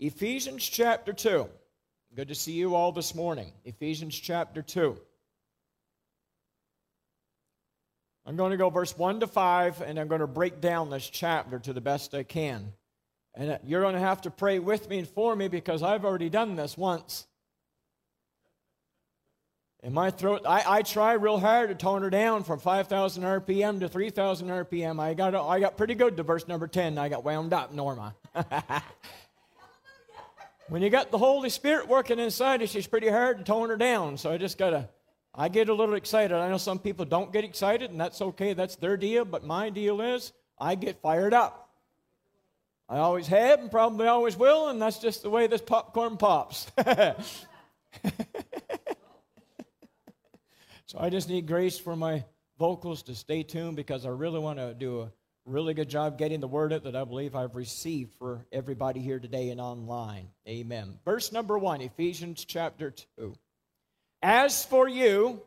Ephesians chapter 2. Good to see you all this morning. Ephesians chapter 2. I'm going to go verse 1 to 5, and I'm going to break down this chapter to the best I can. And you're going to have to pray with me and for me because I've already done this once. In my throat, I, I try real hard to tone her down from 5,000 RPM to 3,000 RPM. I got, I got pretty good to verse number 10. I got wound up, Norma. when you got the Holy Spirit working inside us, it's pretty hard to tone her down. So I just got to, I get a little excited. I know some people don't get excited, and that's okay. That's their deal. But my deal is I get fired up. I always have and probably always will, and that's just the way this popcorn pops. So I just need grace for my vocals to stay tuned because I really want to do a really good job getting the word out that I believe I've received for everybody here today and online. Amen. Verse number one, Ephesians chapter 2. As for you,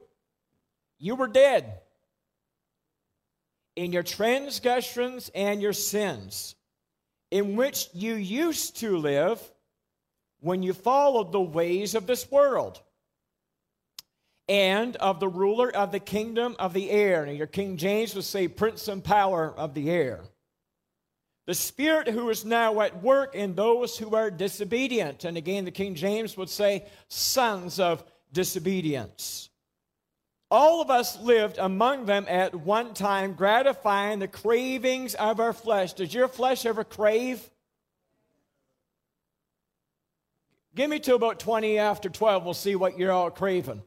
you were dead in your transgressions and your sins, in which you used to live when you followed the ways of this world and of the ruler of the kingdom of the air. And your King James would say, Prince and power of the air. The Spirit who is now at work in those who are disobedient. And again, the King James would say, sons of disobedience. All of us lived among them at one time, gratifying the cravings of our flesh. Does your flesh ever crave? Give me to about 20 after 12, we'll see what you're all craving.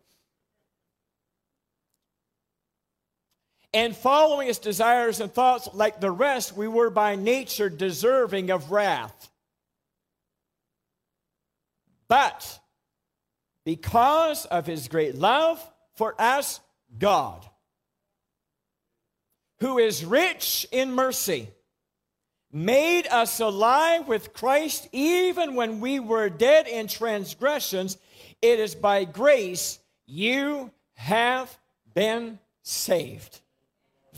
And following its desires and thoughts like the rest, we were by nature deserving of wrath. But because of his great love for us, God, who is rich in mercy, made us alive with Christ even when we were dead in transgressions. It is by grace you have been saved.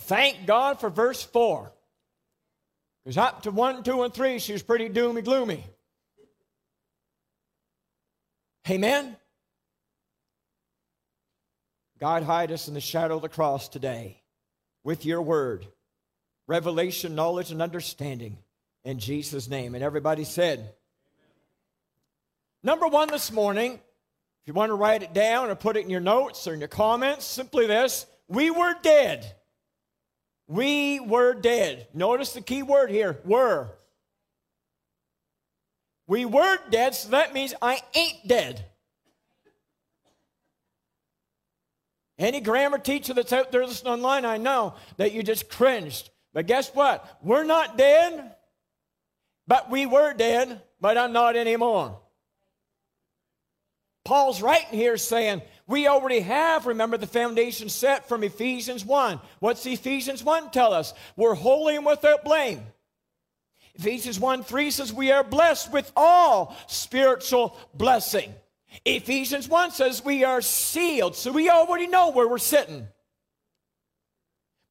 Thank God for verse 4. Because up to 1, 2, and 3, she was pretty doomy gloomy. Amen? God, hide us in the shadow of the cross today with your word, revelation, knowledge, and understanding in Jesus' name. And everybody said. Number one this morning, if you want to write it down or put it in your notes or in your comments, simply this we were dead we were dead. Notice the key word here were. We were dead, so that means I ain't dead. Any grammar teacher that's out there listening online, I know that you just cringed. But guess what? We're not dead, but we were dead, but I'm not anymore. Paul's writing here saying, we already have, remember, the foundation set from Ephesians 1. What's Ephesians 1 tell us? We're holy and without blame. Ephesians 1 3 says, We are blessed with all spiritual blessing. Ephesians 1 says, We are sealed. So we already know where we're sitting.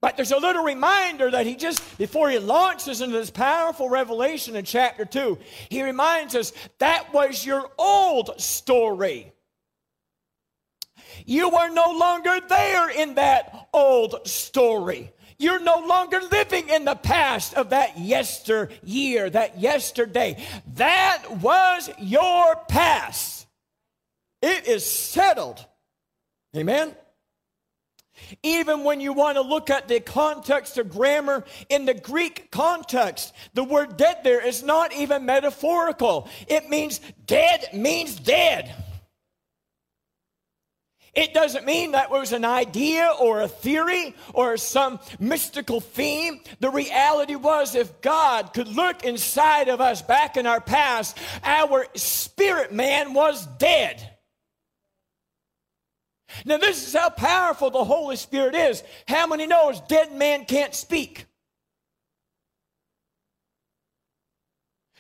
But there's a little reminder that he just, before he launches into this powerful revelation in chapter 2, he reminds us that was your old story. You are no longer there in that old story. You're no longer living in the past of that yesteryear, that yesterday. That was your past. It is settled. Amen. Even when you want to look at the context of grammar in the Greek context, the word dead there is not even metaphorical. It means dead means dead. It doesn't mean that was an idea or a theory or some mystical theme. The reality was if God could look inside of us back in our past, our spirit man was dead. Now, this is how powerful the Holy Spirit is. How many knows dead man can't speak?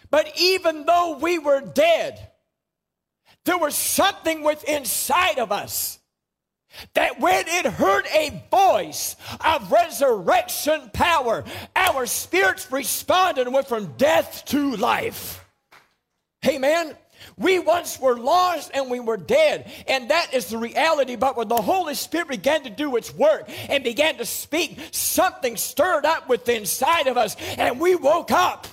But even though we were dead, there was something within inside of us that when it heard a voice of resurrection power, our spirits responded and went from death to life. Amen. We once were lost and we were dead. And that is the reality. But when the Holy Spirit began to do its work and began to speak, something stirred up within inside of us and we woke up.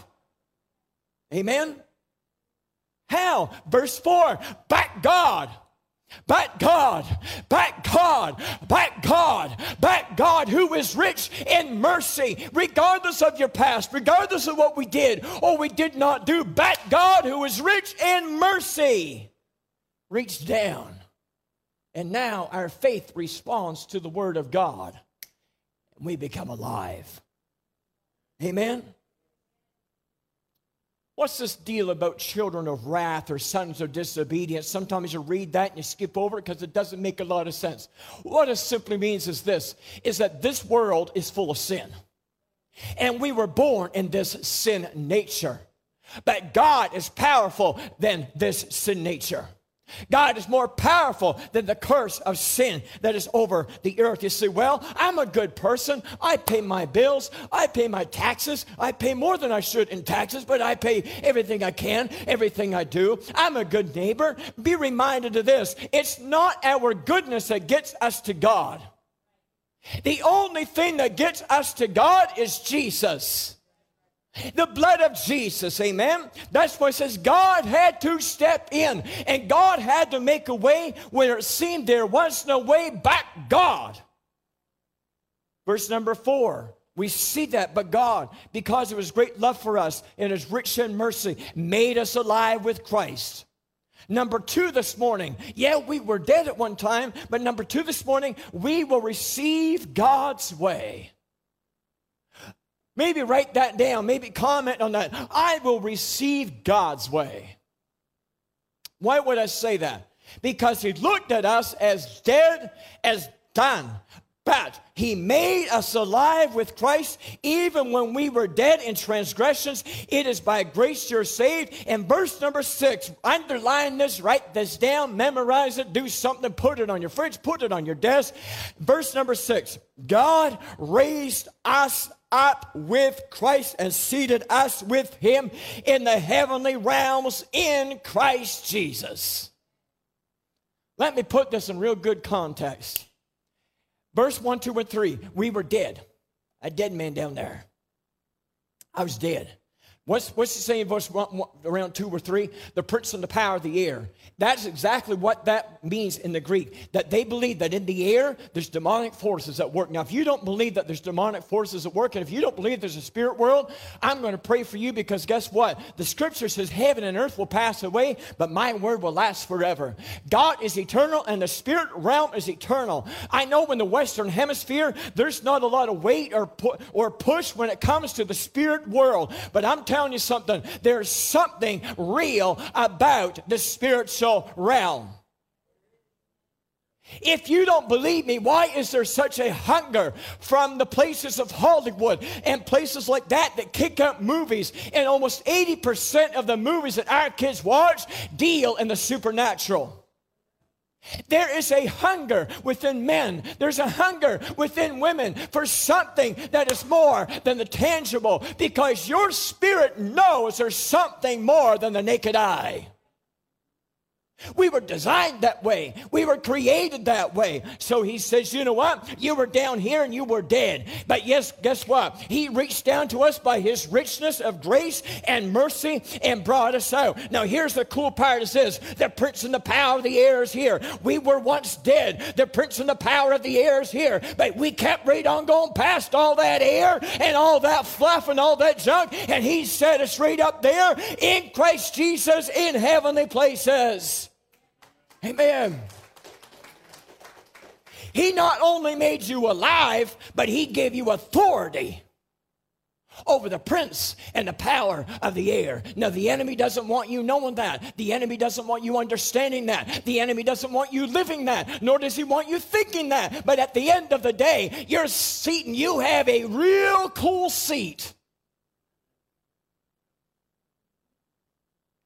Amen. How? Verse 4 Back God but God, but God, but God, but God, who is rich in mercy, regardless of your past, regardless of what we did or we did not do, but God, who is rich in mercy, reached down. And now our faith responds to the Word of God, and we become alive. Amen. What's this deal about children of wrath or sons of disobedience? Sometimes you read that and you skip over it because it doesn't make a lot of sense. What it simply means is this is that this world is full of sin. And we were born in this sin nature. But God is powerful than this sin nature. God is more powerful than the curse of sin that is over the earth. You say, Well, I'm a good person. I pay my bills. I pay my taxes. I pay more than I should in taxes, but I pay everything I can, everything I do. I'm a good neighbor. Be reminded of this it's not our goodness that gets us to God. The only thing that gets us to God is Jesus. The blood of Jesus, amen. That's why it says God had to step in and God had to make a way where it seemed there was no way back. God. Verse number four, we see that, but God, because of his great love for us and his rich in mercy, made us alive with Christ. Number two this morning, yeah, we were dead at one time, but number two this morning, we will receive God's way. Maybe write that down. Maybe comment on that. I will receive God's way. Why would I say that? Because He looked at us as dead, as done. But he made us alive with Christ even when we were dead in transgressions. It is by grace you're saved. And verse number six, underline this, write this down, memorize it, do something, put it on your fridge, put it on your desk. Verse number six, God raised us up with Christ and seated us with him in the heavenly realms in Christ Jesus. Let me put this in real good context. Verse 1, 2, and 3 we were dead. A dead man down there. I was dead. What's, what's he saying verse one, one, around 2 or 3? The prince and the power of the air. That's exactly what that means in the Greek. That they believe that in the air, there's demonic forces at work. Now, if you don't believe that there's demonic forces at work, and if you don't believe there's a spirit world, I'm going to pray for you because guess what? The scripture says heaven and earth will pass away, but my word will last forever. God is eternal, and the spirit realm is eternal. I know in the Western Hemisphere, there's not a lot of weight or, pu- or push when it comes to the spirit world, but I'm telling you something. There's something real about the spiritual realm. If you don't believe me, why is there such a hunger from the places of Hollywood and places like that that kick out movies? And almost 80% of the movies that our kids watch deal in the supernatural. There is a hunger within men. There's a hunger within women for something that is more than the tangible because your spirit knows there's something more than the naked eye. We were designed that way. We were created that way. So he says, you know what? You were down here and you were dead. But yes, guess what? He reached down to us by his richness of grace and mercy and brought us out. Now here's the cool part is this. The prince and the power of the air is here. We were once dead. The prince and the power of the air is here. But we kept right on going past all that air and all that fluff and all that junk. And he set us right up there in Christ Jesus in heavenly places. Amen. He not only made you alive, but He gave you authority over the prince and the power of the air. Now, the enemy doesn't want you knowing that. The enemy doesn't want you understanding that. The enemy doesn't want you living that, nor does he want you thinking that. But at the end of the day, you're seating, you have a real cool seat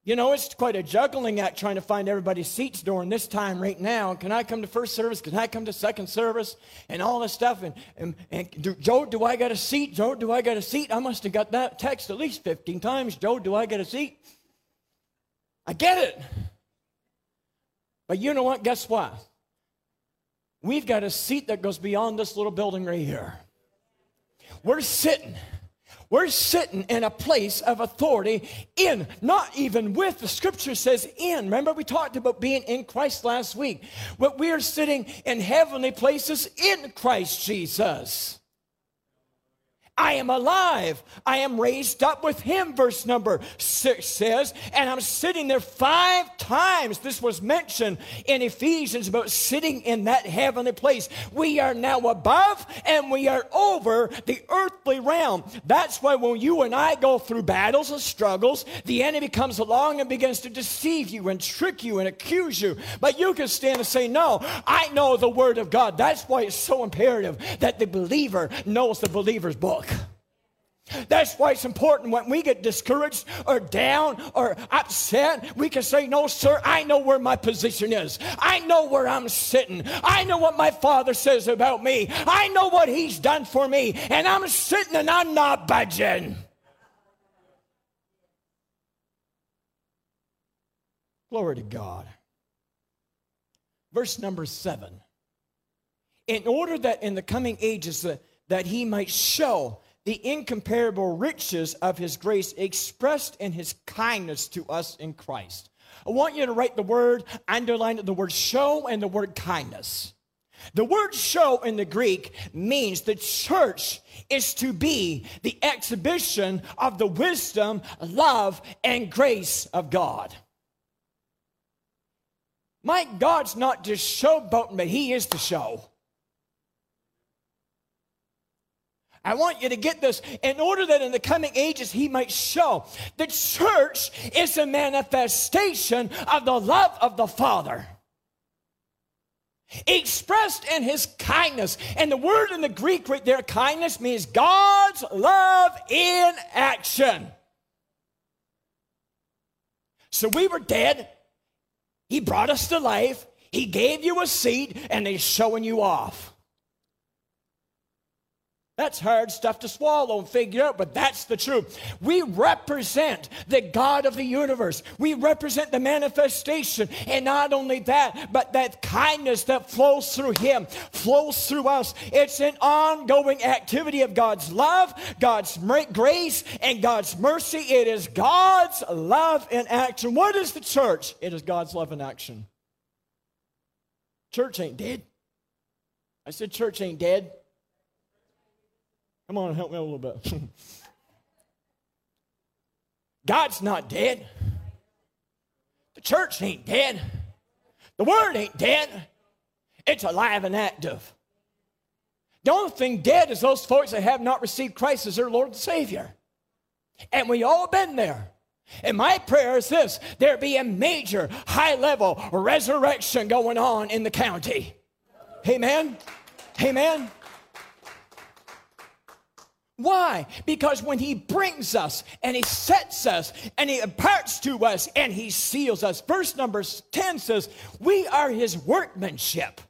You know, it's quite a juggling act trying to find everybody's seats during this time right now. Can I come to first service? Can I come to second service? And all this stuff. And, and, and do, Joe, do I got a seat? Joe, do I got a seat? I must have got that text at least 15 times. Joe, do I get a seat? I get it. But you know what? Guess what? We've got a seat that goes beyond this little building right here. We're sitting. We're sitting in a place of authority in, not even with, the scripture says in. Remember, we talked about being in Christ last week. But we are sitting in heavenly places in Christ Jesus. I am alive. I am raised up with him, verse number six says. And I'm sitting there five times. This was mentioned in Ephesians about sitting in that heavenly place. We are now above and we are over the earthly realm. That's why when you and I go through battles and struggles, the enemy comes along and begins to deceive you and trick you and accuse you. But you can stand and say, No, I know the word of God. That's why it's so imperative that the believer knows the believer's book. That's why it's important when we get discouraged or down or upset, we can say, No, sir, I know where my position is. I know where I'm sitting. I know what my father says about me. I know what he's done for me. And I'm sitting and I'm not budging. Glory to God. Verse number seven. In order that in the coming ages that, that he might show the incomparable riches of his grace expressed in his kindness to us in Christ. I want you to write the word, underline the word show and the word kindness. The word show in the Greek means the church is to be the exhibition of the wisdom, love, and grace of God. My God's not just showboating, but He is the show. I want you to get this in order that in the coming ages he might show. The church is a manifestation of the love of the Father. Expressed in his kindness. And the word in the Greek right there, kindness, means God's love in action. So we were dead. He brought us to life. He gave you a seat, and he's showing you off. That's hard stuff to swallow and figure out, but that's the truth. We represent the God of the universe. We represent the manifestation. And not only that, but that kindness that flows through Him flows through us. It's an ongoing activity of God's love, God's grace, and God's mercy. It is God's love in action. What is the church? It is God's love in action. Church ain't dead. I said, church ain't dead. Come on, help me a little bit. God's not dead. The church ain't dead. The word ain't dead. It's alive and active. The only thing dead is those folks that have not received Christ as their Lord and Savior. And we all been there. And my prayer is this there be a major, high level resurrection going on in the county. Amen. Amen. Why? Because when He brings us and He sets us and He imparts to us and He seals us. Verse number 10 says, We are His workmanship.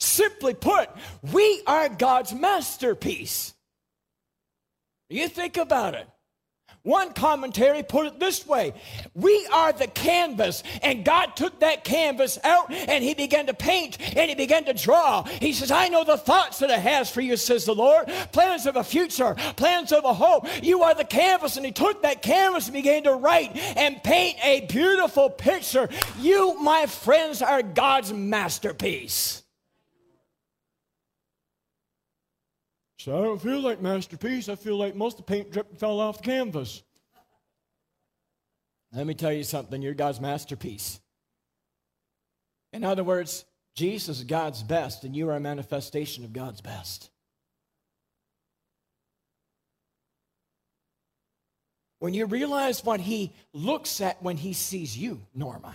Simply put, we are God's masterpiece. You think about it. One commentary put it this way We are the canvas, and God took that canvas out and He began to paint and He began to draw. He says, I know the thoughts that I has for you, says the Lord plans of a future, plans of a hope. You are the canvas, and He took that canvas and began to write and paint a beautiful picture. You, my friends, are God's masterpiece. So I don't feel like masterpiece. I feel like most of the paint dripped and fell off the canvas. Let me tell you something. You're God's masterpiece. In other words, Jesus is God's best, and you are a manifestation of God's best. When you realize what He looks at when He sees you, Norma,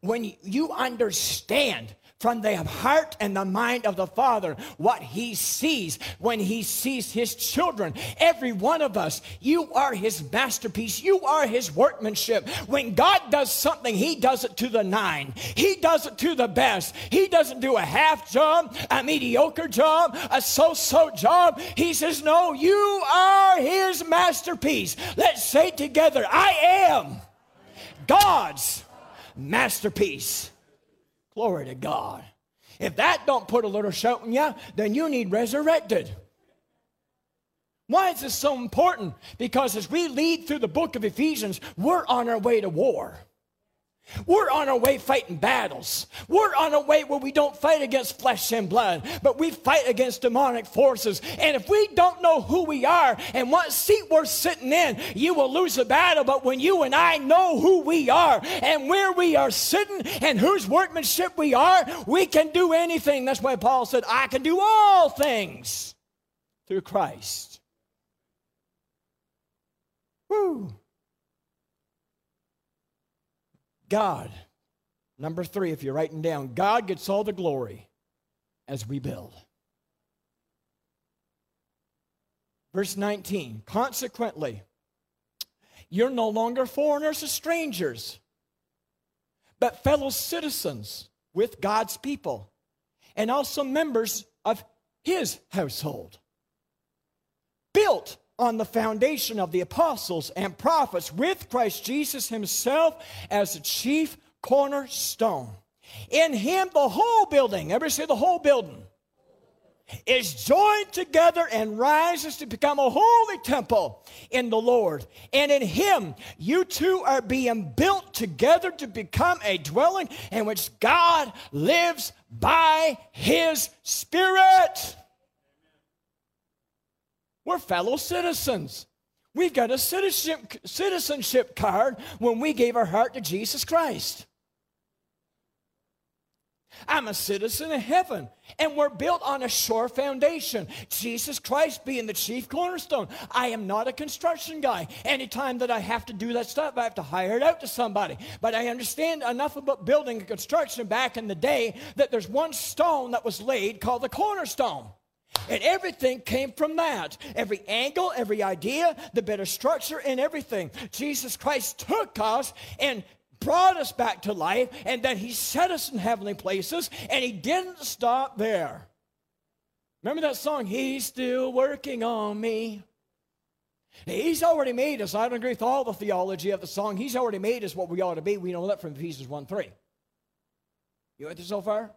When you understand from the heart and the mind of the Father what He sees when He sees His children. Every one of us, you are His masterpiece. You are His workmanship. When God does something, He does it to the nine, He does it to the best. He doesn't do a half job, a mediocre job, a so so job. He says, No, you are His masterpiece. Let's say together, I am God's masterpiece. Glory to God. If that don't put a little shout in you, then you need resurrected. Why is this so important? Because as we lead through the book of Ephesians, we're on our way to war. We're on our way fighting battles. We're on our way where we don't fight against flesh and blood, but we fight against demonic forces. And if we don't know who we are and what seat we're sitting in, you will lose the battle. But when you and I know who we are and where we are sitting and whose workmanship we are, we can do anything. That's why Paul said, I can do all things through Christ. Woo. God, number three, if you're writing down, God gets all the glory as we build. Verse 19, consequently, you're no longer foreigners or strangers, but fellow citizens with God's people, and also members of his household. Built on the foundation of the apostles and prophets with Christ Jesus himself as the chief cornerstone. In him, the whole building, everybody say the whole building, is joined together and rises to become a holy temple in the Lord. And in him, you two are being built together to become a dwelling in which God lives by his Spirit. We're fellow citizens. We've got a citizenship, citizenship card when we gave our heart to Jesus Christ. I'm a citizen of heaven, and we're built on a sure foundation. Jesus Christ being the chief cornerstone. I am not a construction guy. Anytime that I have to do that stuff, I have to hire it out to somebody. But I understand enough about building and construction back in the day that there's one stone that was laid called the cornerstone. And everything came from that. Every angle, every idea, the better structure, and everything. Jesus Christ took us and brought us back to life, and then He set us in heavenly places, and He didn't stop there. Remember that song, He's Still Working on Me? He's already made us. I don't agree with all the theology of the song. He's already made us what we ought to be. We know that from Ephesians 1 3. You with us so far?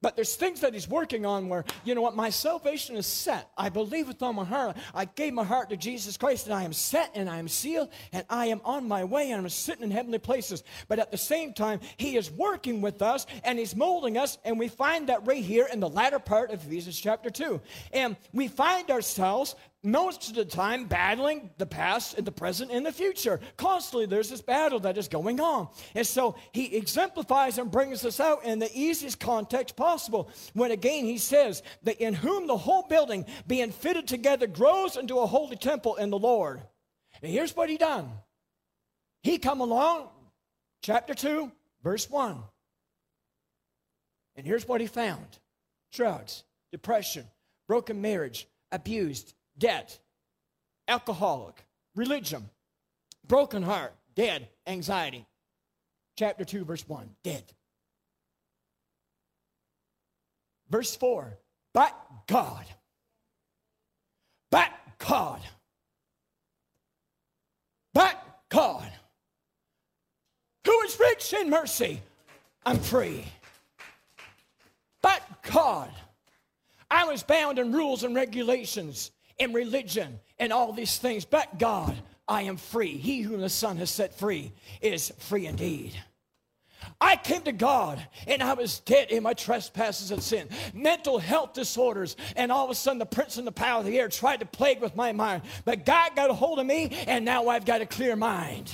But there's things that he's working on where, you know what, my salvation is set. I believe with all my heart. I gave my heart to Jesus Christ and I am set and I am sealed and I am on my way and I'm sitting in heavenly places. But at the same time, he is working with us and he's molding us. And we find that right here in the latter part of Ephesians chapter 2. And we find ourselves most of the time battling the past and the present and the future. Constantly, there's this battle that is going on. And so he exemplifies and brings this out in the easiest context possible when again he says that in whom the whole building being fitted together grows into a holy temple in the Lord. And here's what he done. He come along, chapter 2, verse 1. And here's what he found drugs, depression, broken marriage, abused, debt, alcoholic, religion, broken heart, dead, anxiety. Chapter 2, verse 1, dead. Verse 4, but God, but God, but God, who is rich in mercy, I'm free. But God, I was bound in rules and regulations and religion and all these things. But God, I am free. He whom the Son has set free is free indeed. I came to God and I was dead in my trespasses and sin, mental health disorders, and all of a sudden the prince and the power of the air tried to plague with my mind. But God got a hold of me and now I've got a clear mind.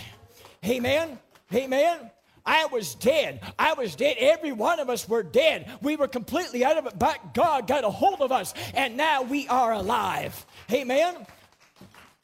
Amen. Amen. I was dead. I was dead. Every one of us were dead. We were completely out of it, but God got a hold of us, and now we are alive. Amen.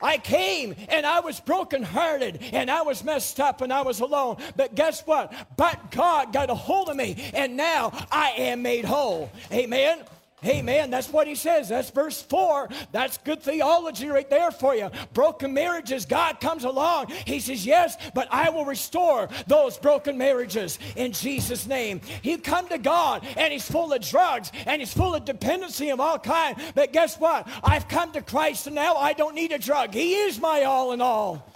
I came and I was brokenhearted and I was messed up and I was alone. But guess what? But God got a hold of me and now I am made whole. Amen. Amen. That's what he says. That's verse 4. That's good theology right there for you. Broken marriages, God comes along. He says, Yes, but I will restore those broken marriages in Jesus' name. He come to God and he's full of drugs and he's full of dependency of all kind. But guess what? I've come to Christ and now I don't need a drug. He is my all in all.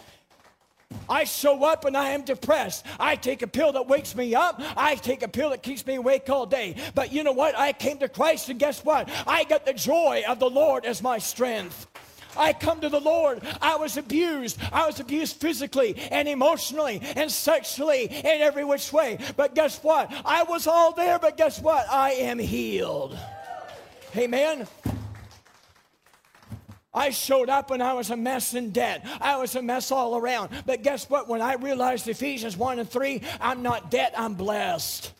I show up and I am depressed. I take a pill that wakes me up. I take a pill that keeps me awake all day. But you know what? I came to Christ and guess what? I got the joy of the Lord as my strength. I come to the Lord. I was abused. I was abused physically and emotionally and sexually in every which way. But guess what? I was all there, but guess what? I am healed. Amen. I showed up and I was a mess in debt. I was a mess all around. But guess what? When I realized Ephesians 1 and 3, I'm not debt, I'm blessed.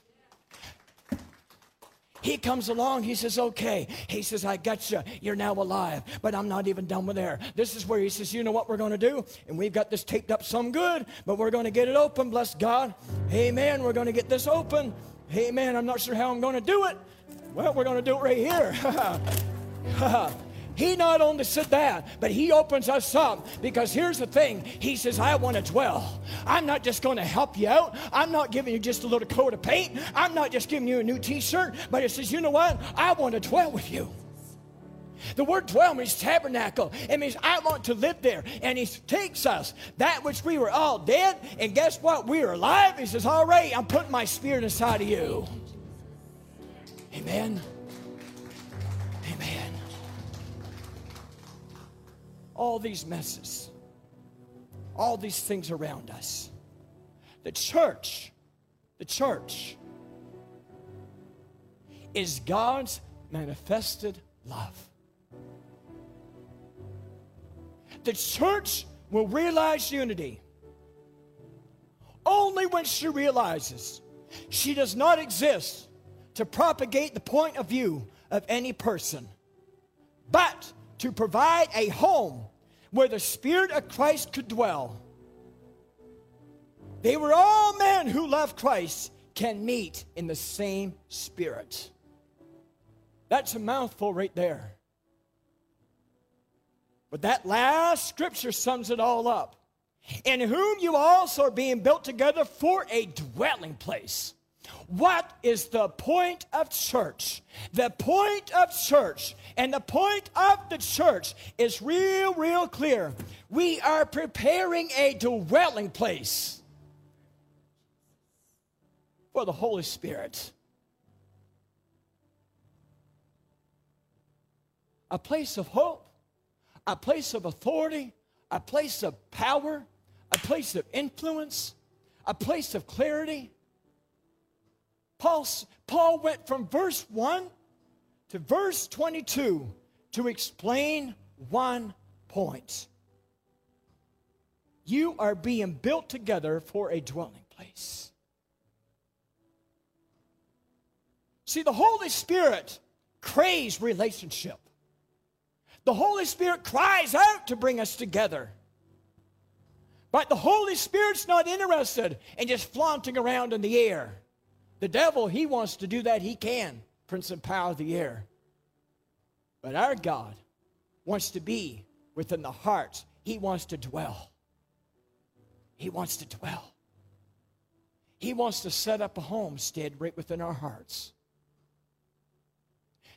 He comes along, he says, Okay. He says, I got you. You're now alive. But I'm not even done with there. This is where he says, You know what we're going to do? And we've got this taped up some good, but we're going to get it open, bless God. Amen. We're going to get this open. Amen. I'm not sure how I'm going to do it. Well, we're going to do it right here. He not only said that, but he opens us up because here's the thing. He says, I want to dwell. I'm not just going to help you out. I'm not giving you just a little coat of paint. I'm not just giving you a new t shirt, but it says, you know what? I want to dwell with you. The word dwell means tabernacle. It means I want to live there. And he takes us, that which we were all dead, and guess what? We are alive. He says, All right, I'm putting my spirit inside of you. Amen all these messes, all these things around us. The church, the church is God's manifested love. The church will realize unity only when she realizes she does not exist to propagate the point of view of any person, but to provide a home where the Spirit of Christ could dwell. They were all men who love Christ can meet in the same Spirit. That's a mouthful right there. But that last scripture sums it all up. In whom you also are being built together for a dwelling place. What is the point of church? The point of church and the point of the church is real, real clear. We are preparing a dwelling place for the Holy Spirit. A place of hope, a place of authority, a place of power, a place of influence, a place of clarity Paul, Paul went from verse 1 to verse 22 to explain one point. You are being built together for a dwelling place. See, the Holy Spirit craves relationship. The Holy Spirit cries out to bring us together. But the Holy Spirit's not interested in just flaunting around in the air. The devil, he wants to do that, he can, prince and power of the air. But our God wants to be within the hearts, he wants to dwell. He wants to dwell. He wants to set up a homestead right within our hearts.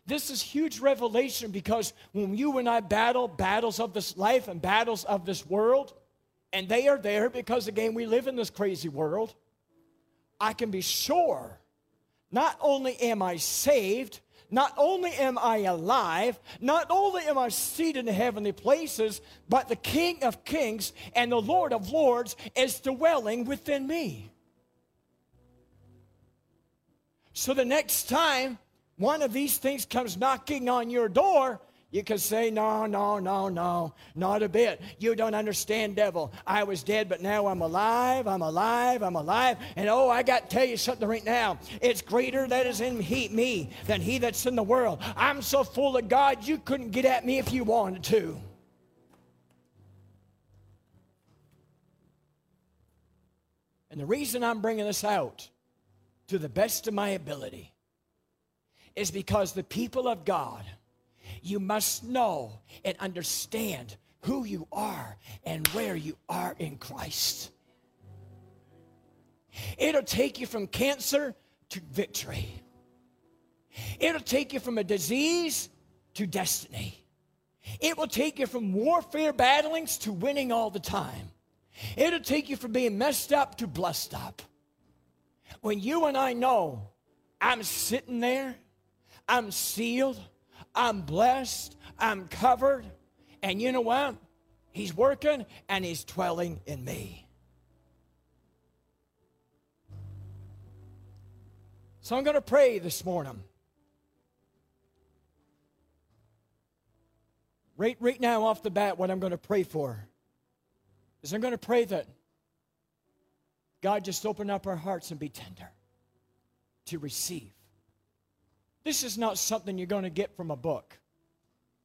This is huge revelation because when you and I battle battles of this life and battles of this world, and they are there because, again, we live in this crazy world. I can be sure not only am I saved, not only am I alive, not only am I seated in heavenly places, but the King of Kings and the Lord of Lords is dwelling within me. So the next time one of these things comes knocking on your door, you can say, No, no, no, no, not a bit. You don't understand, devil. I was dead, but now I'm alive, I'm alive, I'm alive. And oh, I got to tell you something right now. It's greater that is in he, me than he that's in the world. I'm so full of God, you couldn't get at me if you wanted to. And the reason I'm bringing this out to the best of my ability is because the people of God you must know and understand who you are and where you are in Christ. It'll take you from cancer to victory. It'll take you from a disease to destiny. It will take you from warfare battlings to winning all the time. It'll take you from being messed up to blessed up. When you and I know I'm sitting there, I'm sealed, I'm blessed, I'm covered, and you know what? He's working and he's dwelling in me. So I'm going to pray this morning. Right, right now, off the bat, what I'm going to pray for is I'm going to pray that God just open up our hearts and be tender to receive. This is not something you're going to get from a book.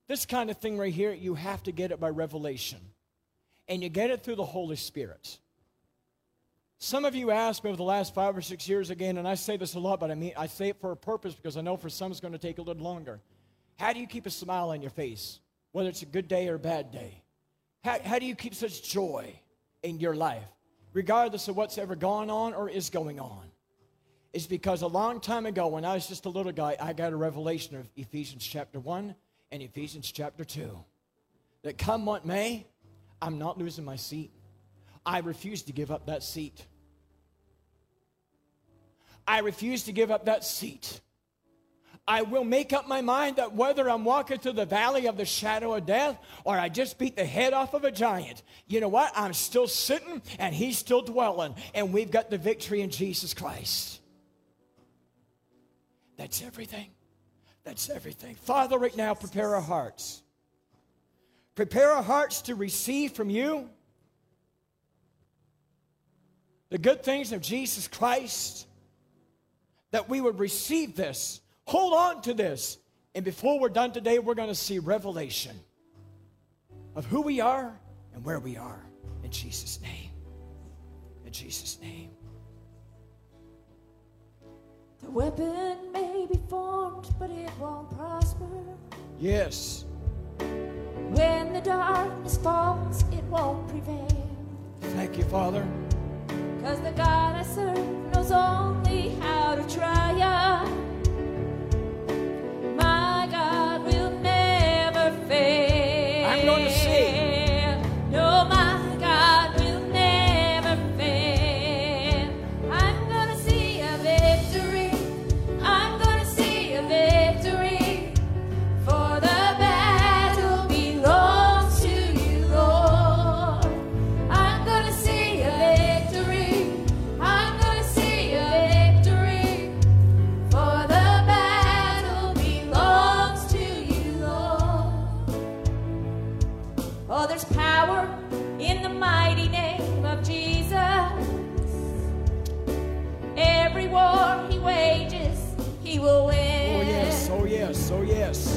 This kind of thing right here, you have to get it by revelation. And you get it through the Holy Spirit. Some of you asked me over the last five or six years again, and I say this a lot, but I mean I say it for a purpose because I know for some it's going to take a little longer. How do you keep a smile on your face, whether it's a good day or a bad day? How, how do you keep such joy in your life, regardless of what's ever gone on or is going on? It's because a long time ago, when I was just a little guy, I got a revelation of Ephesians chapter 1 and Ephesians chapter 2. That come what may, I'm not losing my seat. I refuse to give up that seat. I refuse to give up that seat. I will make up my mind that whether I'm walking through the valley of the shadow of death or I just beat the head off of a giant, you know what? I'm still sitting and he's still dwelling, and we've got the victory in Jesus Christ. That's everything. That's everything. Father, right now, prepare our hearts. Prepare our hearts to receive from you the good things of Jesus Christ, that we would receive this Hold on to this. And before we're done today, we're going to see revelation of who we are and where we are. In Jesus' name. In Jesus' name. The weapon may be formed, but it won't prosper. Yes. When the darkness falls, it won't prevail. Thank you, Father. Cause the God I serve knows only how to triumph. There's power in the mighty name of Jesus. Every war he wages, he will oh, win. Oh, yes, oh, yes, oh, yes.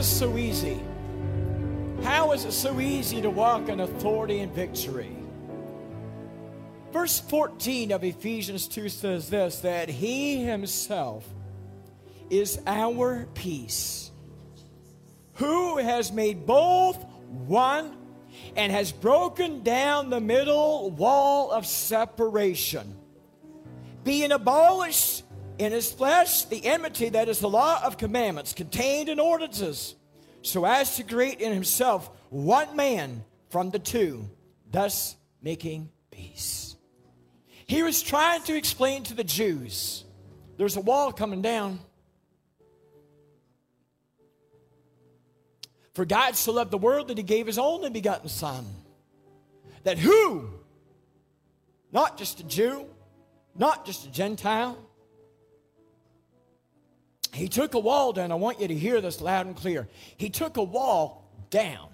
This so easy? How is it so easy to walk in authority and victory? Verse 14 of Ephesians 2 says this that he himself is our peace, who has made both one and has broken down the middle wall of separation, being abolished in his flesh the enmity that is the law of commandments contained in ordinances, so as to create in himself one man from the two, thus making peace. He was trying to explain to the Jews there's a wall coming down. For God so loved the world that he gave his only begotten Son. That who? Not just a Jew, not just a Gentile. He took a wall down. I want you to hear this loud and clear. He took a wall down.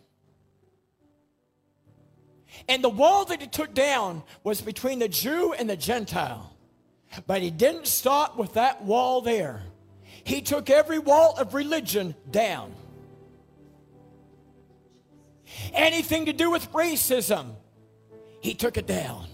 And the wall that he took down was between the Jew and the Gentile. But he didn't stop with that wall there. He took every wall of religion down. Anything to do with racism, he took it down.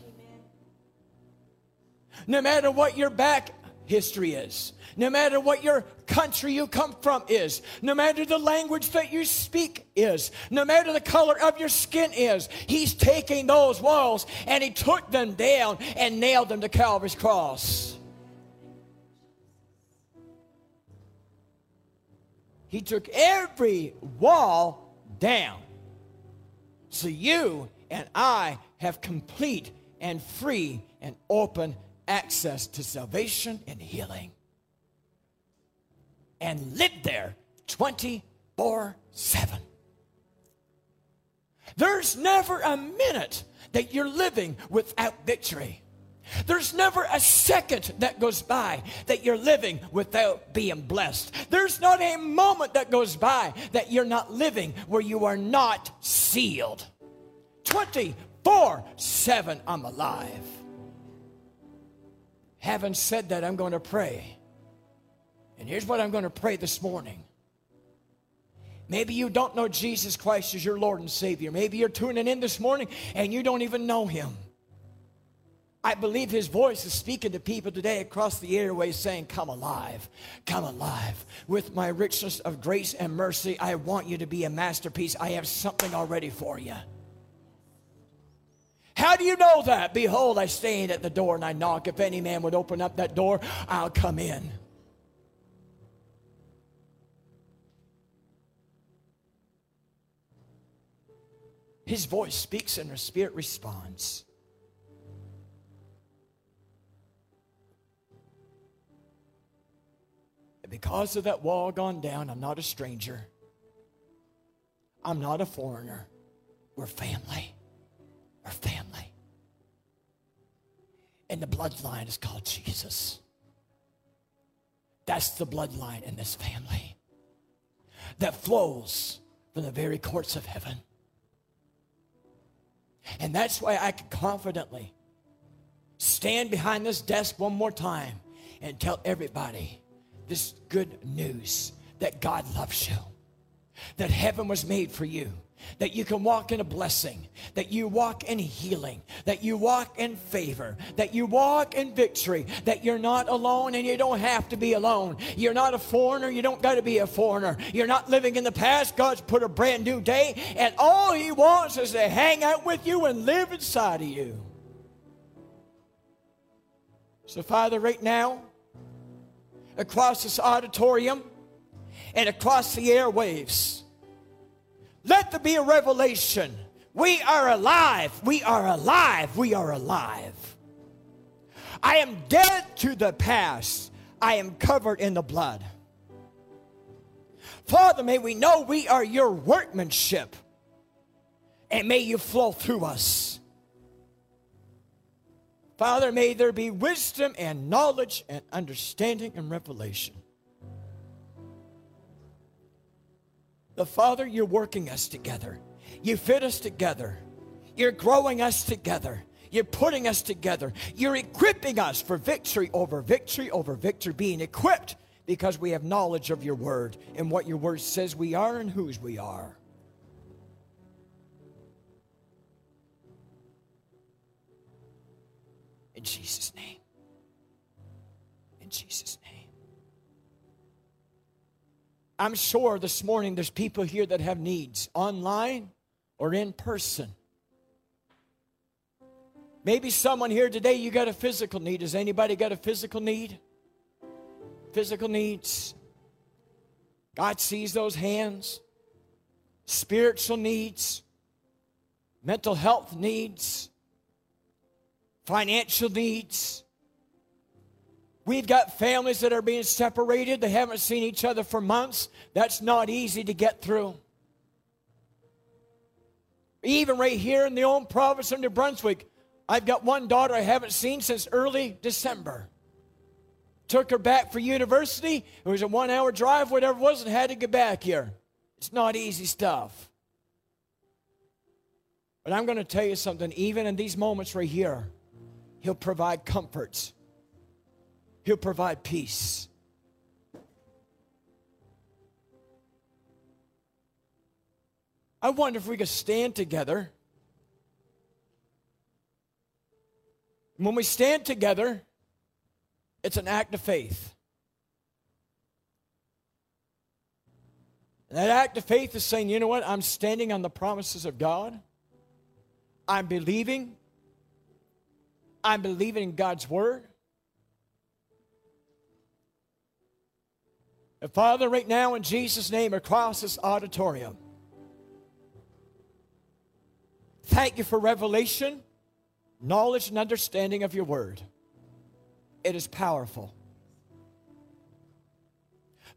No matter what your back history is, no matter what your country you come from is, no matter the language that you speak is, no matter the color of your skin is, he's taking those walls and he took them down and nailed them to Calvary's cross. He took every wall down. So you and I have complete and free and open access to salvation and healing. And live there 24 7. There's never a minute that you're living without victory. There's never a second that goes by that you're living without being blessed. There's not a moment that goes by that you're not living where you are not sealed. 24 7, I'm alive. Having said that, I'm going to pray. And here's what I'm going to pray this morning. Maybe you don't know Jesus Christ as your Lord and Savior. Maybe you're tuning in this morning and you don't even know Him. I believe his voice is speaking to people today across the airways saying, Come alive, come alive. With my richness of grace and mercy, I want you to be a masterpiece. I have something already for you. How do you know that? Behold, I stand at the door and I knock. If any man would open up that door, I'll come in. His voice speaks and her spirit responds. And because of that wall gone down, I'm not a stranger. I'm not a foreigner. We're family. We're family. And the bloodline is called Jesus. That's the bloodline in this family that flows from the very courts of heaven. And that's why I can confidently stand behind this desk one more time and tell everybody this good news that God loves you, that heaven was made for you, that you can walk in a blessing, that you walk in healing, that you walk in favor, that you walk in victory, that you're not alone and you don't have to be alone. You're not a foreigner, you don't got to be a foreigner. You're not living in the past. God's put a brand new day, and all He wants is to hang out with you and live inside of you. So, Father, right now, across this auditorium and across the airwaves, let there be a revelation. We are alive. We are alive. We are alive. I am dead to the past. I am covered in the blood. Father, may we know we are your workmanship. And may you flow through us. Father, may there be wisdom and knowledge and understanding and revelation. The Father, you're working us together. You fit us together. You're growing us together. You're putting us together. You're equipping us for victory over victory over victory, being equipped because we have knowledge of your word and what your word says we are and whose we are. In Jesus' name. In Jesus' name. I'm sure this morning there's people here that have needs online or in person. Maybe someone here today, you got a physical need. Has anybody got a physical need? Physical needs. God sees those hands. Spiritual needs. Mental health needs financial needs. We've got families that are being separated. They haven't seen each other for months. That's not easy to get through. Even right here in the own province of New Brunswick, I've got one daughter I haven't seen since early December. Took her back for university. It was a one hour drive, whatever it was, and had to get back here. It's not easy stuff. But I'm going to tell you something, even in these moments right here, He'll provide comfort. He'll provide peace. I wonder if we could stand together. When we stand together, it's an act of faith. And that act of faith is saying, you know what? I'm standing on the promises of God. I'm believing I'm believing in God's word. And Father, right now in Jesus' name, across this auditorium, thank you for revelation, knowledge, and understanding of your word. It is powerful.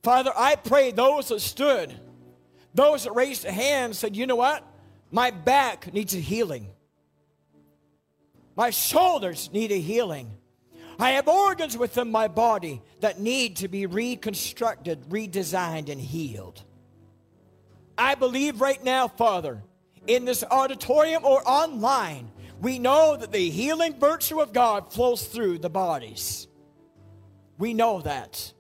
Father, I pray those that stood, those that raised a hand said, you know what? My back needs a healing. My shoulders need a healing. I have organs within my body that need to be reconstructed, redesigned, and healed. I believe right now, Father, in this auditorium or online, we know that the healing virtue of God flows through the bodies. We know that.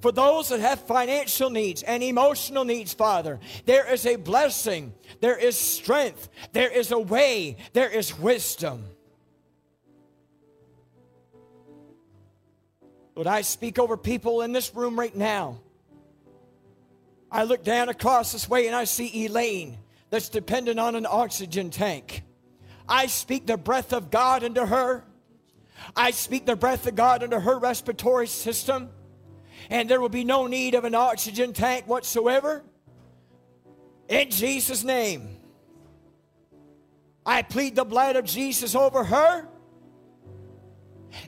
For those that have financial needs and emotional needs, Father, there is a blessing, there is strength, there is a way, there is wisdom. Would I speak over people in this room right now? I look down across this way and I see Elaine that's dependent on an oxygen tank. I speak the breath of God into her. I speak the breath of God into her respiratory system and there will be no need of an oxygen tank whatsoever. In Jesus' name, I plead the blood of Jesus over her.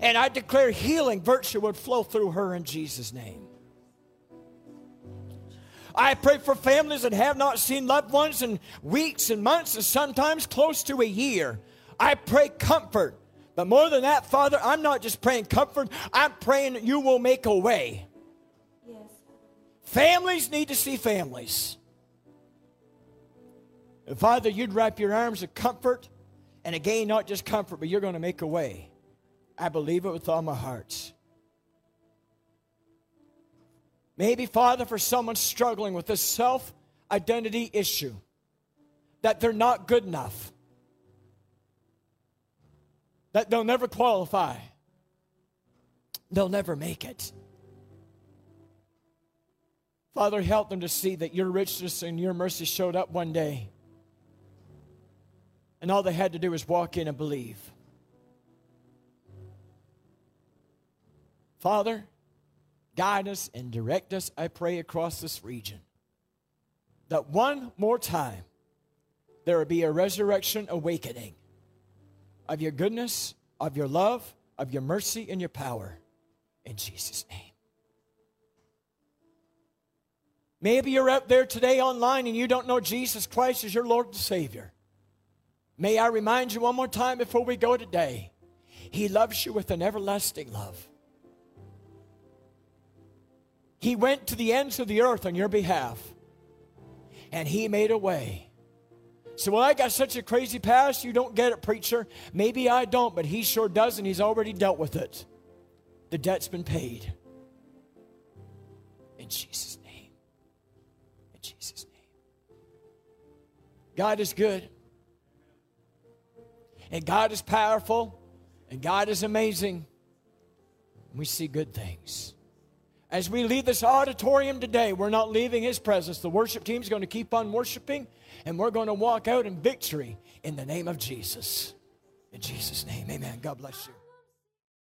And I declare healing virtue would flow through her in Jesus' name. I pray for families that have not seen loved ones in weeks and months and sometimes close to a year. I pray comfort. But more than that, Father, I'm not just praying comfort, I'm praying that you will make a way. Yes. Families need to see families. And Father, you'd wrap your arms of comfort, and again, not just comfort, but you're going to make a way. I believe it with all my heart. Maybe, Father, for someone struggling with this self identity issue, that they're not good enough, that they'll never qualify, they'll never make it. Father, help them to see that your richness and your mercy showed up one day. And all they had to do was walk in and believe. Father, guide us and direct us, I pray, across this region. That one more time there will be a resurrection awakening of your goodness, of your love, of your mercy, and your power. In Jesus' name. Maybe you're out there today online and you don't know Jesus Christ as your Lord and Savior. May I remind you one more time before we go today He loves you with an everlasting love. He went to the ends of the earth on your behalf, and He made a way. So, well, I got such a crazy past, you don't get it, preacher. Maybe I don't, but He sure does, and He's already dealt with it. The debt's been paid. In Jesus' name. In Jesus' name. God is good. And God is powerful. And God is amazing. We see good things. As we leave this auditorium today, we're not leaving His presence. The worship team is going to keep on worshiping, and we're going to walk out in victory in the name of Jesus. In Jesus' name, amen. God bless you.